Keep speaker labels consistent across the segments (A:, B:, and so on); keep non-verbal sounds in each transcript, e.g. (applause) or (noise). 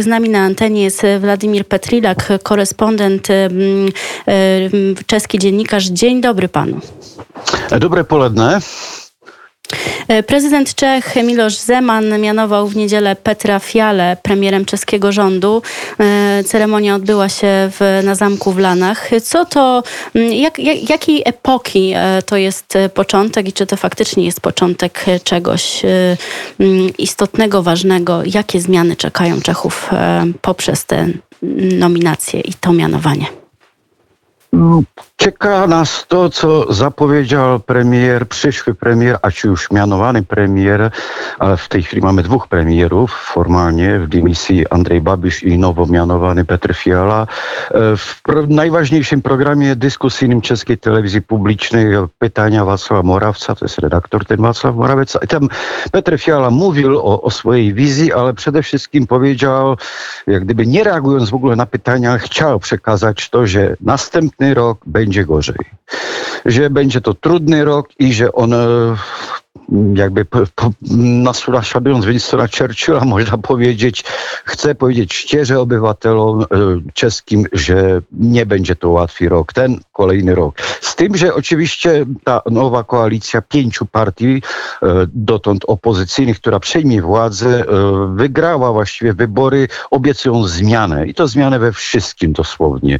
A: Z nami na antenie jest Władimir Petrilak, korespondent, czeski dziennikarz. Dzień dobry panu.
B: Dobre poledne.
A: E, prezydent Czech Miloš Zeman mianował w niedzielę Petra Fiale premierem czeskiego rządu. E, ceremonia odbyła się w, na zamku w Lanach. Co to, jak, jak, jakiej epoki e, to jest początek i czy to faktycznie jest początek czegoś istotnego, ważnego? Jakie zmiany czekają Czechów poprzez te nominacje i to mianowanie?
B: Czeka nas to, co zapowiedział premier, przyszły premier, a czy już mianowany premier, ale w tej chwili mamy dwóch premierów formalnie w dymisji Andrzej Babisz i nowo mianowany Petr Fiala. E, w najważniejszym programie dyskusyjnym czeskiej telewizji publicznej pytania Wacława Morawca, to jest redaktor ten Wacław Morawiec, i tam Petr Fiala mówił o, o swojej wizji, ale wszystkim powiedział, jak gdyby nie reagując ogóle na pytania, chciał przekazać to, że następny rok będzie gorzej. Że będzie to trudny rok i że on jakby naśladując Winstona Churchilla, (laughs) można powiedzieć, chcę powiedzieć szczerze obywatelom e, czeskim, że nie będzie to łatwy rok, ten kolejny rok. Z tym, że oczywiście ta nowa koalicja pięciu partii e, dotąd opozycyjnych, która przejmie władzę, e, wygrała właściwie wybory, obiecują zmianę i to zmianę we wszystkim dosłownie.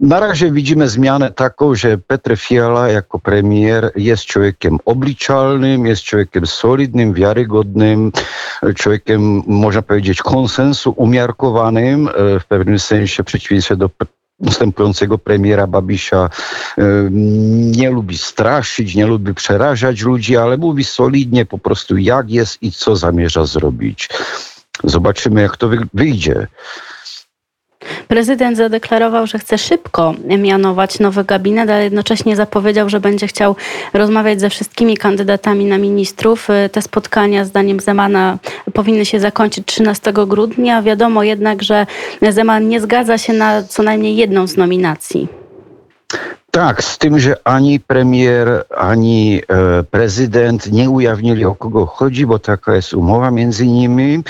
B: Na razie widzimy zmianę taką, że Petr Fiala jako premier jest człowiekiem obliczalnym, jest człowiekiem solidnym, wiarygodnym, człowiekiem, można powiedzieć, konsensu umiarkowanym, e, w pewnym sensie w przeciwieństwie do ustępującego premiera Babisza e, nie lubi straszyć, nie lubi przerażać ludzi, ale mówi solidnie po prostu jak jest i co zamierza zrobić. Zobaczymy, jak to wyjdzie.
A: Prezydent zadeklarował, że chce szybko mianować nowy gabinet, ale jednocześnie zapowiedział, że będzie chciał rozmawiać ze wszystkimi kandydatami na ministrów. Te spotkania, zdaniem Zemana, powinny się zakończyć 13 grudnia. Wiadomo jednak, że Zeman nie zgadza się na co najmniej jedną z nominacji.
B: Tak, z tym, że ani premier, ani e, prezydent nie ujawnili o kogo chodzi, bo taka jest umowa między nimi. E,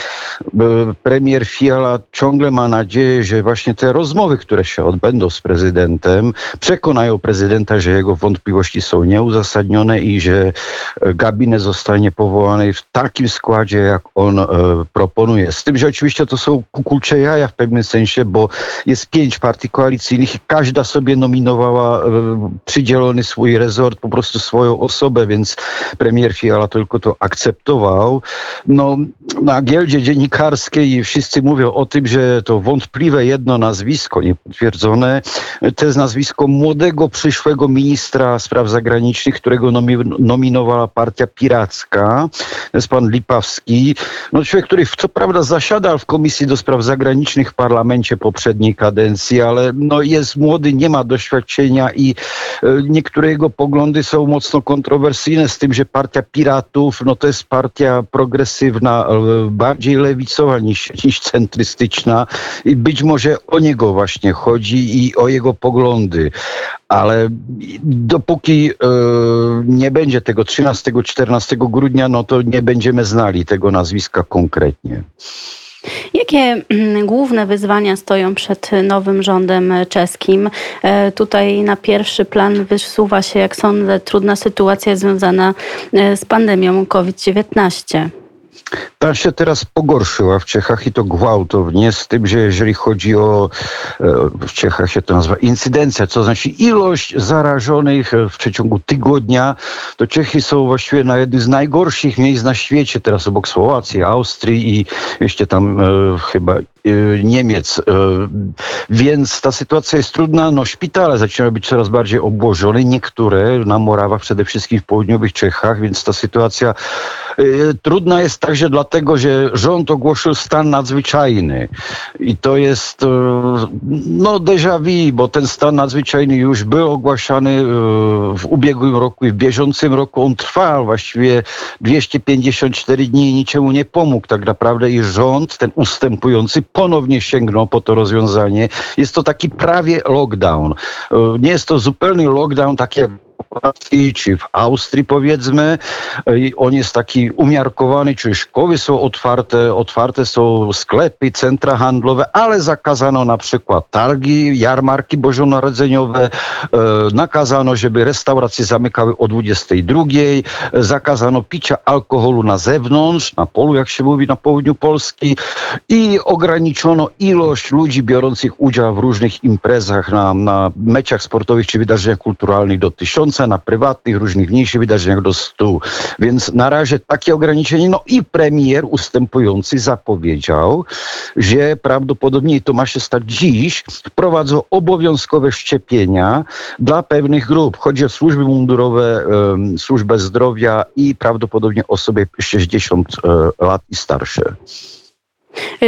B: premier Fiala ciągle ma nadzieję, że właśnie te rozmowy, które się odbędą z prezydentem, przekonają prezydenta, że jego wątpliwości są nieuzasadnione i że e, gabinet zostanie powołany w takim składzie, jak on e, proponuje. Z tym, że oczywiście to są kukulcze jaja w pewnym sensie, bo jest pięć partii koalicyjnych i każda sobie nominowała przydzielony swój rezort, po prostu swoją osobę, więc premier Fiala tylko to akceptował. No, na giełdzie dziennikarskiej wszyscy mówią o tym, że to wątpliwe jedno nazwisko, niepotwierdzone, to jest nazwisko młodego przyszłego ministra spraw zagranicznych, którego nominowała partia piracka. To jest pan Lipawski. No, człowiek, który co prawda zasiadał w Komisji do Spraw Zagranicznych w parlamencie poprzedniej kadencji, ale no, jest młody, nie ma doświadczenia i i e, niektóre jego poglądy są mocno kontrowersyjne z tym, że partia piratów no to jest partia progresywna, e, bardziej lewicowa niż, niż centrystyczna i być może o niego właśnie chodzi i o jego poglądy. Ale dopóki e, nie będzie tego 13-14 grudnia, no to nie będziemy znali tego nazwiska konkretnie.
A: Jakie mm, główne wyzwania stoją przed nowym rządem czeskim? E, tutaj na pierwszy plan wysuwa się, jak sądzę, trudna sytuacja związana e, z pandemią COVID-19.
B: Ta się teraz pogorszyła w Czechach i to gwałtownie, z tym, że jeżeli chodzi o, e, w Czechach się to nazywa incydencja, co znaczy ilość zarażonych w przeciągu tygodnia, to Czechy są właściwie na jednym z najgorszych miejsc na świecie, teraz obok Słowacji, Austrii i jeszcze tam e, chyba Niemiec. Y, więc ta sytuacja jest trudna. No, szpitale zaczynają być coraz bardziej obłożone. Niektóre na Morawach, przede wszystkim w południowych Czechach, więc ta sytuacja y, trudna jest także dlatego, że rząd ogłosił stan nadzwyczajny. I to jest no déjà vu, bo ten stan nadzwyczajny już był ogłaszany w ubiegłym roku i w bieżącym roku. On trwał właściwie 254 dni i niczemu nie pomógł tak naprawdę i rząd, ten ustępujący, ponownie sięgną po to rozwiązanie. Jest to taki prawie lockdown. E, nie jest to zupełny lockdown, tak jak Chorwacji, czy w Austrii powiedzmy. On jest taki umiarkowany, czyli szkoły są otwarte, otwarte są sklepy, centra handlowe, ale zakazano na przykład targi, jarmarki bożonarodzeniowe, nakazano, żeby restauracje zamykały o 22, zakazano picia alkoholu na zewnątrz, na polu, jak się mówi, na południu Polski i ograniczono ilość ludzi biorących udział w różnych imprezach, na, na meciach sportowych czy wydarzeniach kulturalnych do tysiąca, na prywatnych, różnych mniejszych wydarzeniach do stu. Więc na razie takie ograniczenie. No i premier ustępujący zapowiedział, że prawdopodobnie to ma się stać dziś, wprowadzą obowiązkowe szczepienia dla pewnych grup. Chodzi o służby mundurowe, służbę zdrowia i prawdopodobnie osoby 60 e, lat i starsze.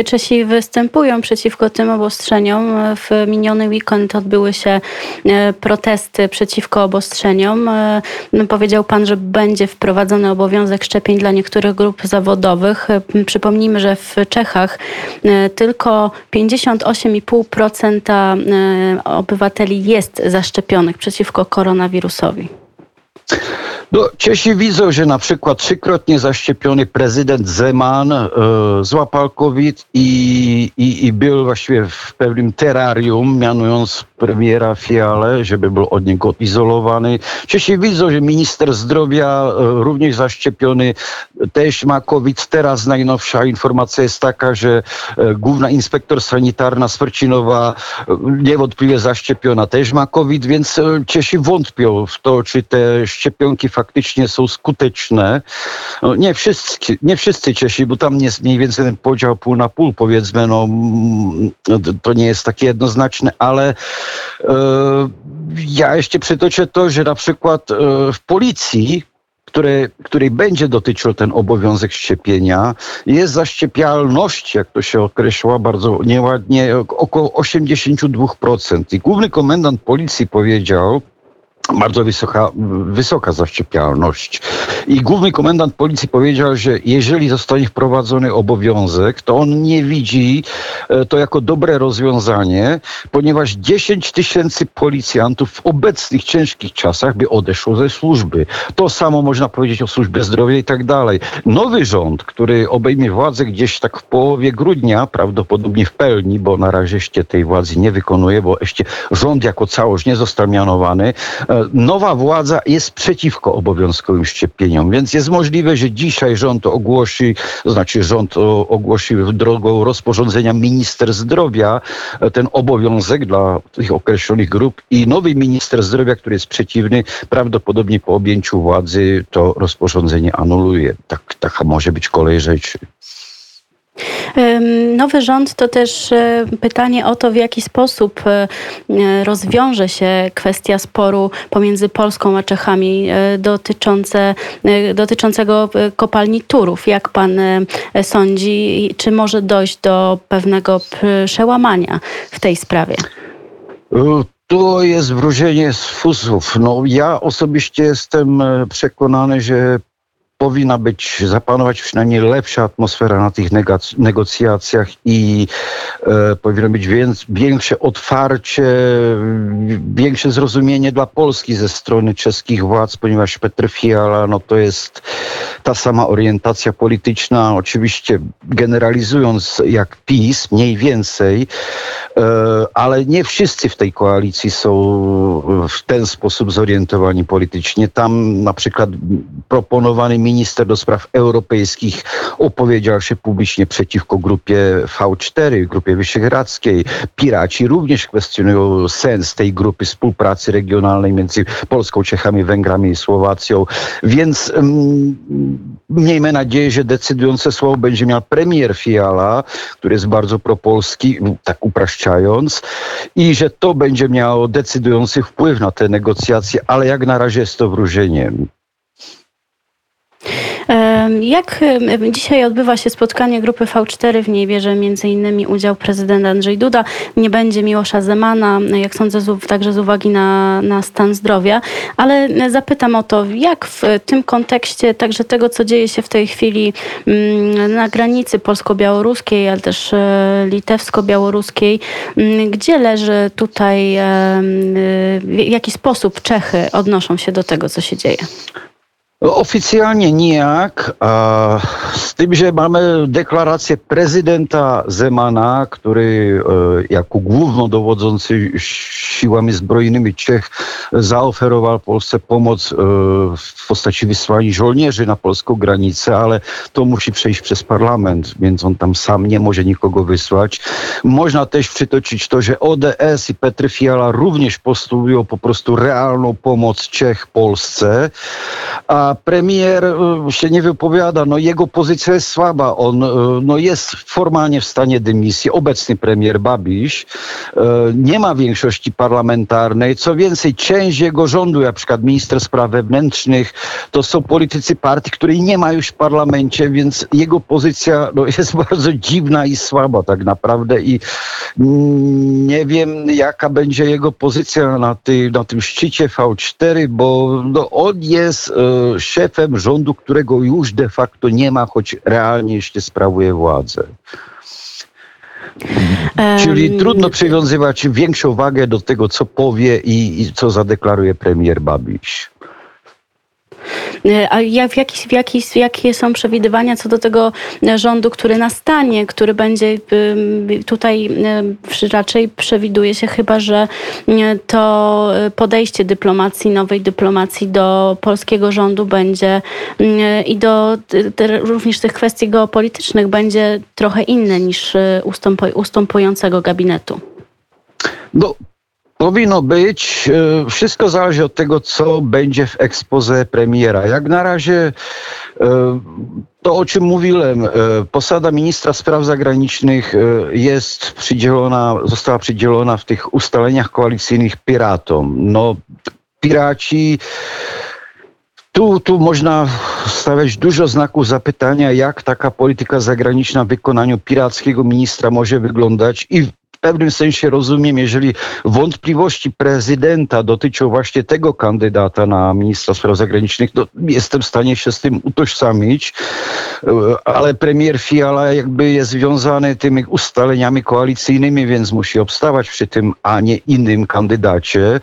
A: Czesi występują przeciwko tym obostrzeniom. W miniony weekend odbyły się e, protesty przeciwko obostrzeniom. E, powiedział pan, że będzie wprowadzony obowiązek szczepień dla niektórych grup zawodowych. Przypomnijmy, że w Czechach tylko 58,5% obywateli jest zaszczepionych przeciwko koronawirusowi.
B: No, Czesi widzą, że na przykład trzykrotnie zaszczepiony prezydent Zeman e, złapał COVID i, i, i był właściwie w pewnym terrarium, mianując premiera Fiale, żeby był od niego izolowany. Czesi widzą, że minister zdrowia e, również zaszczepiony też ma COVID. Teraz najnowsza informacja jest taka, że e, główna inspektor sanitarna Swercinowa e, niewątpliwie zaszczepiona też ma COVID, więc Czesi wątpią w to, czy te szczepionki faktycznie są skuteczne. Nie, wszyscy, nie wszyscy bo tam jest mniej więcej ten podział pół na pół, powiedzmy, no, to nie jest takie jednoznaczne, ale ja jeszcze przytoczę to, że na przykład e, w policji które, której będzie dotyczył ten obowiązek szczepienia, jest zaszczepialność, jak to się określa bardzo nieładnie, około 82%. I główny komendant policji powiedział, bardzo wysoka, wysoka zaszczepialność. I główny komendant policji powiedział, że jeżeli zostanie wprowadzony obowiązek, to on nie widzi e, to jako dobre rozwiązanie, ponieważ 10 tysięcy policjantów w obecnych ciężkich czasach by odeszło ze służby. To samo można powiedzieć o służbie zdrowia i tak dalej. Nowy rząd, który obejmie władzę gdzieś tak w połowie grudnia, prawdopodobnie w pełni, bo na razie jeszcze tej władzy nie wykonuje, bo jeszcze rząd jako całość nie został mianowany, nowa władza jest przeciwko obowiązkowym szczepieniom, więc jest możliwe, że dzisiaj rząd ogłosi, to znaczy rząd ogłosi drogą rozporządzenia minister zdrowia e, ten obowiązek dla tych określonych grup i nowy minister zdrowia, który jest przeciwny, prawdopodobnie po objęciu władzy to rozporządzenie anuluje. Tak, taka może być kolej rzeczy.
A: Nowy rząd to też e, pytanie o to, w jaki sposób e, e, rozwiąże się kwestia sporu pomiędzy Polską a Czechami dotyczące, dotyczącego kopalni Turów. Jak pan sądzi, czy może dojść do pewnego przełamania w tej sprawie?
B: To jest wróżenie z fusów. No, ja osobiście jestem przekonany, że powinna być, zapanować przynajmniej lepsza atmosfera na tych negocjacjach i e, powinno być więc, większe otwarcie, większe zrozumienie dla Polski ze strony czeskich władz, ponieważ Petr Fiala, no to jest ta sama orientacja polityczna, oczywiście generalizując jak PiS, mniej więcej, e, ale nie wszyscy w tej koalicji są w ten sposób zorientowani politycznie. Tam na przykład proponowany minister do spraw europejskich opowiedział się publicznie przeciwko grupie V4, grupie wyszehradzkiej. Piraci również kwestionują sens tej grupy współpracy regionalnej między Polską, Czechami, Węgrami i Słowacją. Więc mm, miejmy nadzieję, że decydujące słowo będzie miał premier Fiala, który jest bardzo propolski, tak upraszczając, i że to będzie miało decydujący wpływ na te negocjacje, ale jak na razie jest to wróżeniem.
A: Jak dzisiaj odbywa się spotkanie grupy V4, w niej bierze m.in. udział prezydent Andrzej Duda, nie będzie Miłosza Zemana, jak sądzę także z uwagi na, na stan zdrowia, ale zapytam o to, jak w tym kontekście także tego, co dzieje się w tej chwili mm, na granicy polsko-białoruskiej, ale też e, litewsko-białoruskiej, mm, gdzie leży tutaj, w jaki sposób Czechy odnoszą się do tego, co się dzieje?
B: Oficjalnie nijak, z tym, że mamy deklarację prezydenta Zemana, który e, jako głównodowodzący siłami zbrojnymi Czech zaoferował Polsce pomoc e, w postaci wysłania żołnierzy na polską granicę, ale to musi przejść przez parlament, więc on tam sam nie może nikogo wysłać. Można też przytoczyć to, że ODS i Petr Fiala również postulują po prostu realną pomoc Czech Polsce, a premier e, się nie wypowiada, no jego pozycja jest słaba, on e, no jest formalnie w stanie dymisji, obecny premier Babiś e, nie ma większości parlamentarnej, co więcej część jego rządu, na przykład minister spraw wewnętrznych, to są politycy partii, której nie ma już w parlamencie, więc jego pozycja no, (laughs) jest bardzo dziwna i słaba tak naprawdę. I nie wiem jaka będzie jego pozycja na, ty, na tym szczycie V4, bo no, on jest szefem rządu, którego już de facto nie ma, choć realnie jeszcze sprawuje władzę. Czyli trudno przywiązywać większą wagę do tego, co powie i, i co zadeklaruje premier Babiś.
A: E, a jak, jakie są przewidywania co do tego rządu, który nastanie, który będzie tutaj raczej przewiduje się chyba, że to podejście dyplomacji, nowej dyplomacji do polskiego rządu będzie i do również tych kwestii geopolitycznych będzie trochę inne niż e, ustępującego gabinetu.
B: No, Powinno być. E, wszystko zależy od tego, co będzie w ekspoze premiera. Jak na razie e, to, o czym mówiłem, e, posada ministra spraw zagranicznych jest przydzielona, została przydzielona w tych ustaleniach koalicyjnych piratom. No, piraci tu, tu można stawiać dużo znaków zapytania, jak taka polityka zagraniczna w wykonaniu pirackiego ministra może wyglądać i pewnym sensie rozumiem, jeżeli wątpliwości prezydenta dotyczą właśnie tego kandydata na ministra spraw zagranicznych, to jestem w stanie się z tym utożsamić, ale premier Fiala jakby jest związany tymi ustaleniami koalicyjnymi, więc musi obstawać przy tym, a nie innym kandydacie.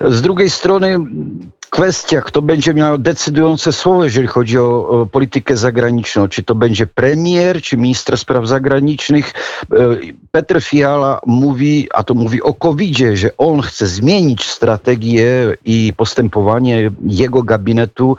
B: Z drugiej strony kwestia, kto będzie miał decydujące słowo, jeżeli chodzi o, o, politykę zagraniczną. Czy to będzie premier, czy minister spraw zagranicznych. Petr Fiala mówi, a to mówi o covid że on chce zmienić strategię i postępowanie jego gabinetu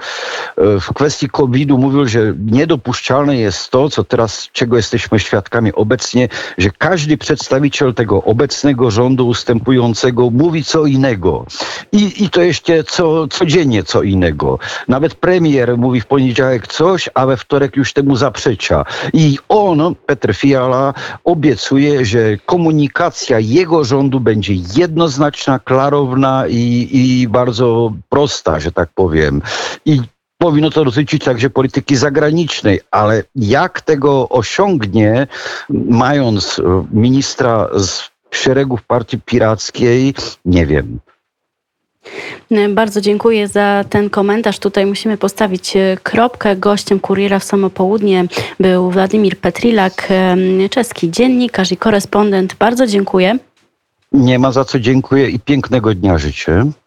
B: e, w kwestii COVID-u. Mówił, że niedopuszczalne jest to, co teraz, czego jesteśmy świadkami obecnie, że każdy przedstawiciel tego obecnego rządu ustępującego mówi co innego. I, i to jeszcze co codziennie co innego. Nawet premier mówi w poniedziałek coś, a we wtorek już temu zaprzecza. I on, Petr Fiala, obiecuje, że komunikacja jego rządu będzie jednoznaczna, klarowna i, i bardzo prosta, że tak powiem. I Powinno to dotyczyć także polityki zagranicznej, ale jak tego osiągnie, mając ministra z szeregów partii pirackiej, nie wiem.
A: Bardzo dziękuję za ten komentarz. Tutaj musimy postawić e, kropkę. Gościem Kuriera w samo południe był Władimir Petrilak, czeski dziennikarz i korespondent. Bardzo dziękuję.
B: Nie ma za co dziękuję i pięknego dnia życzę.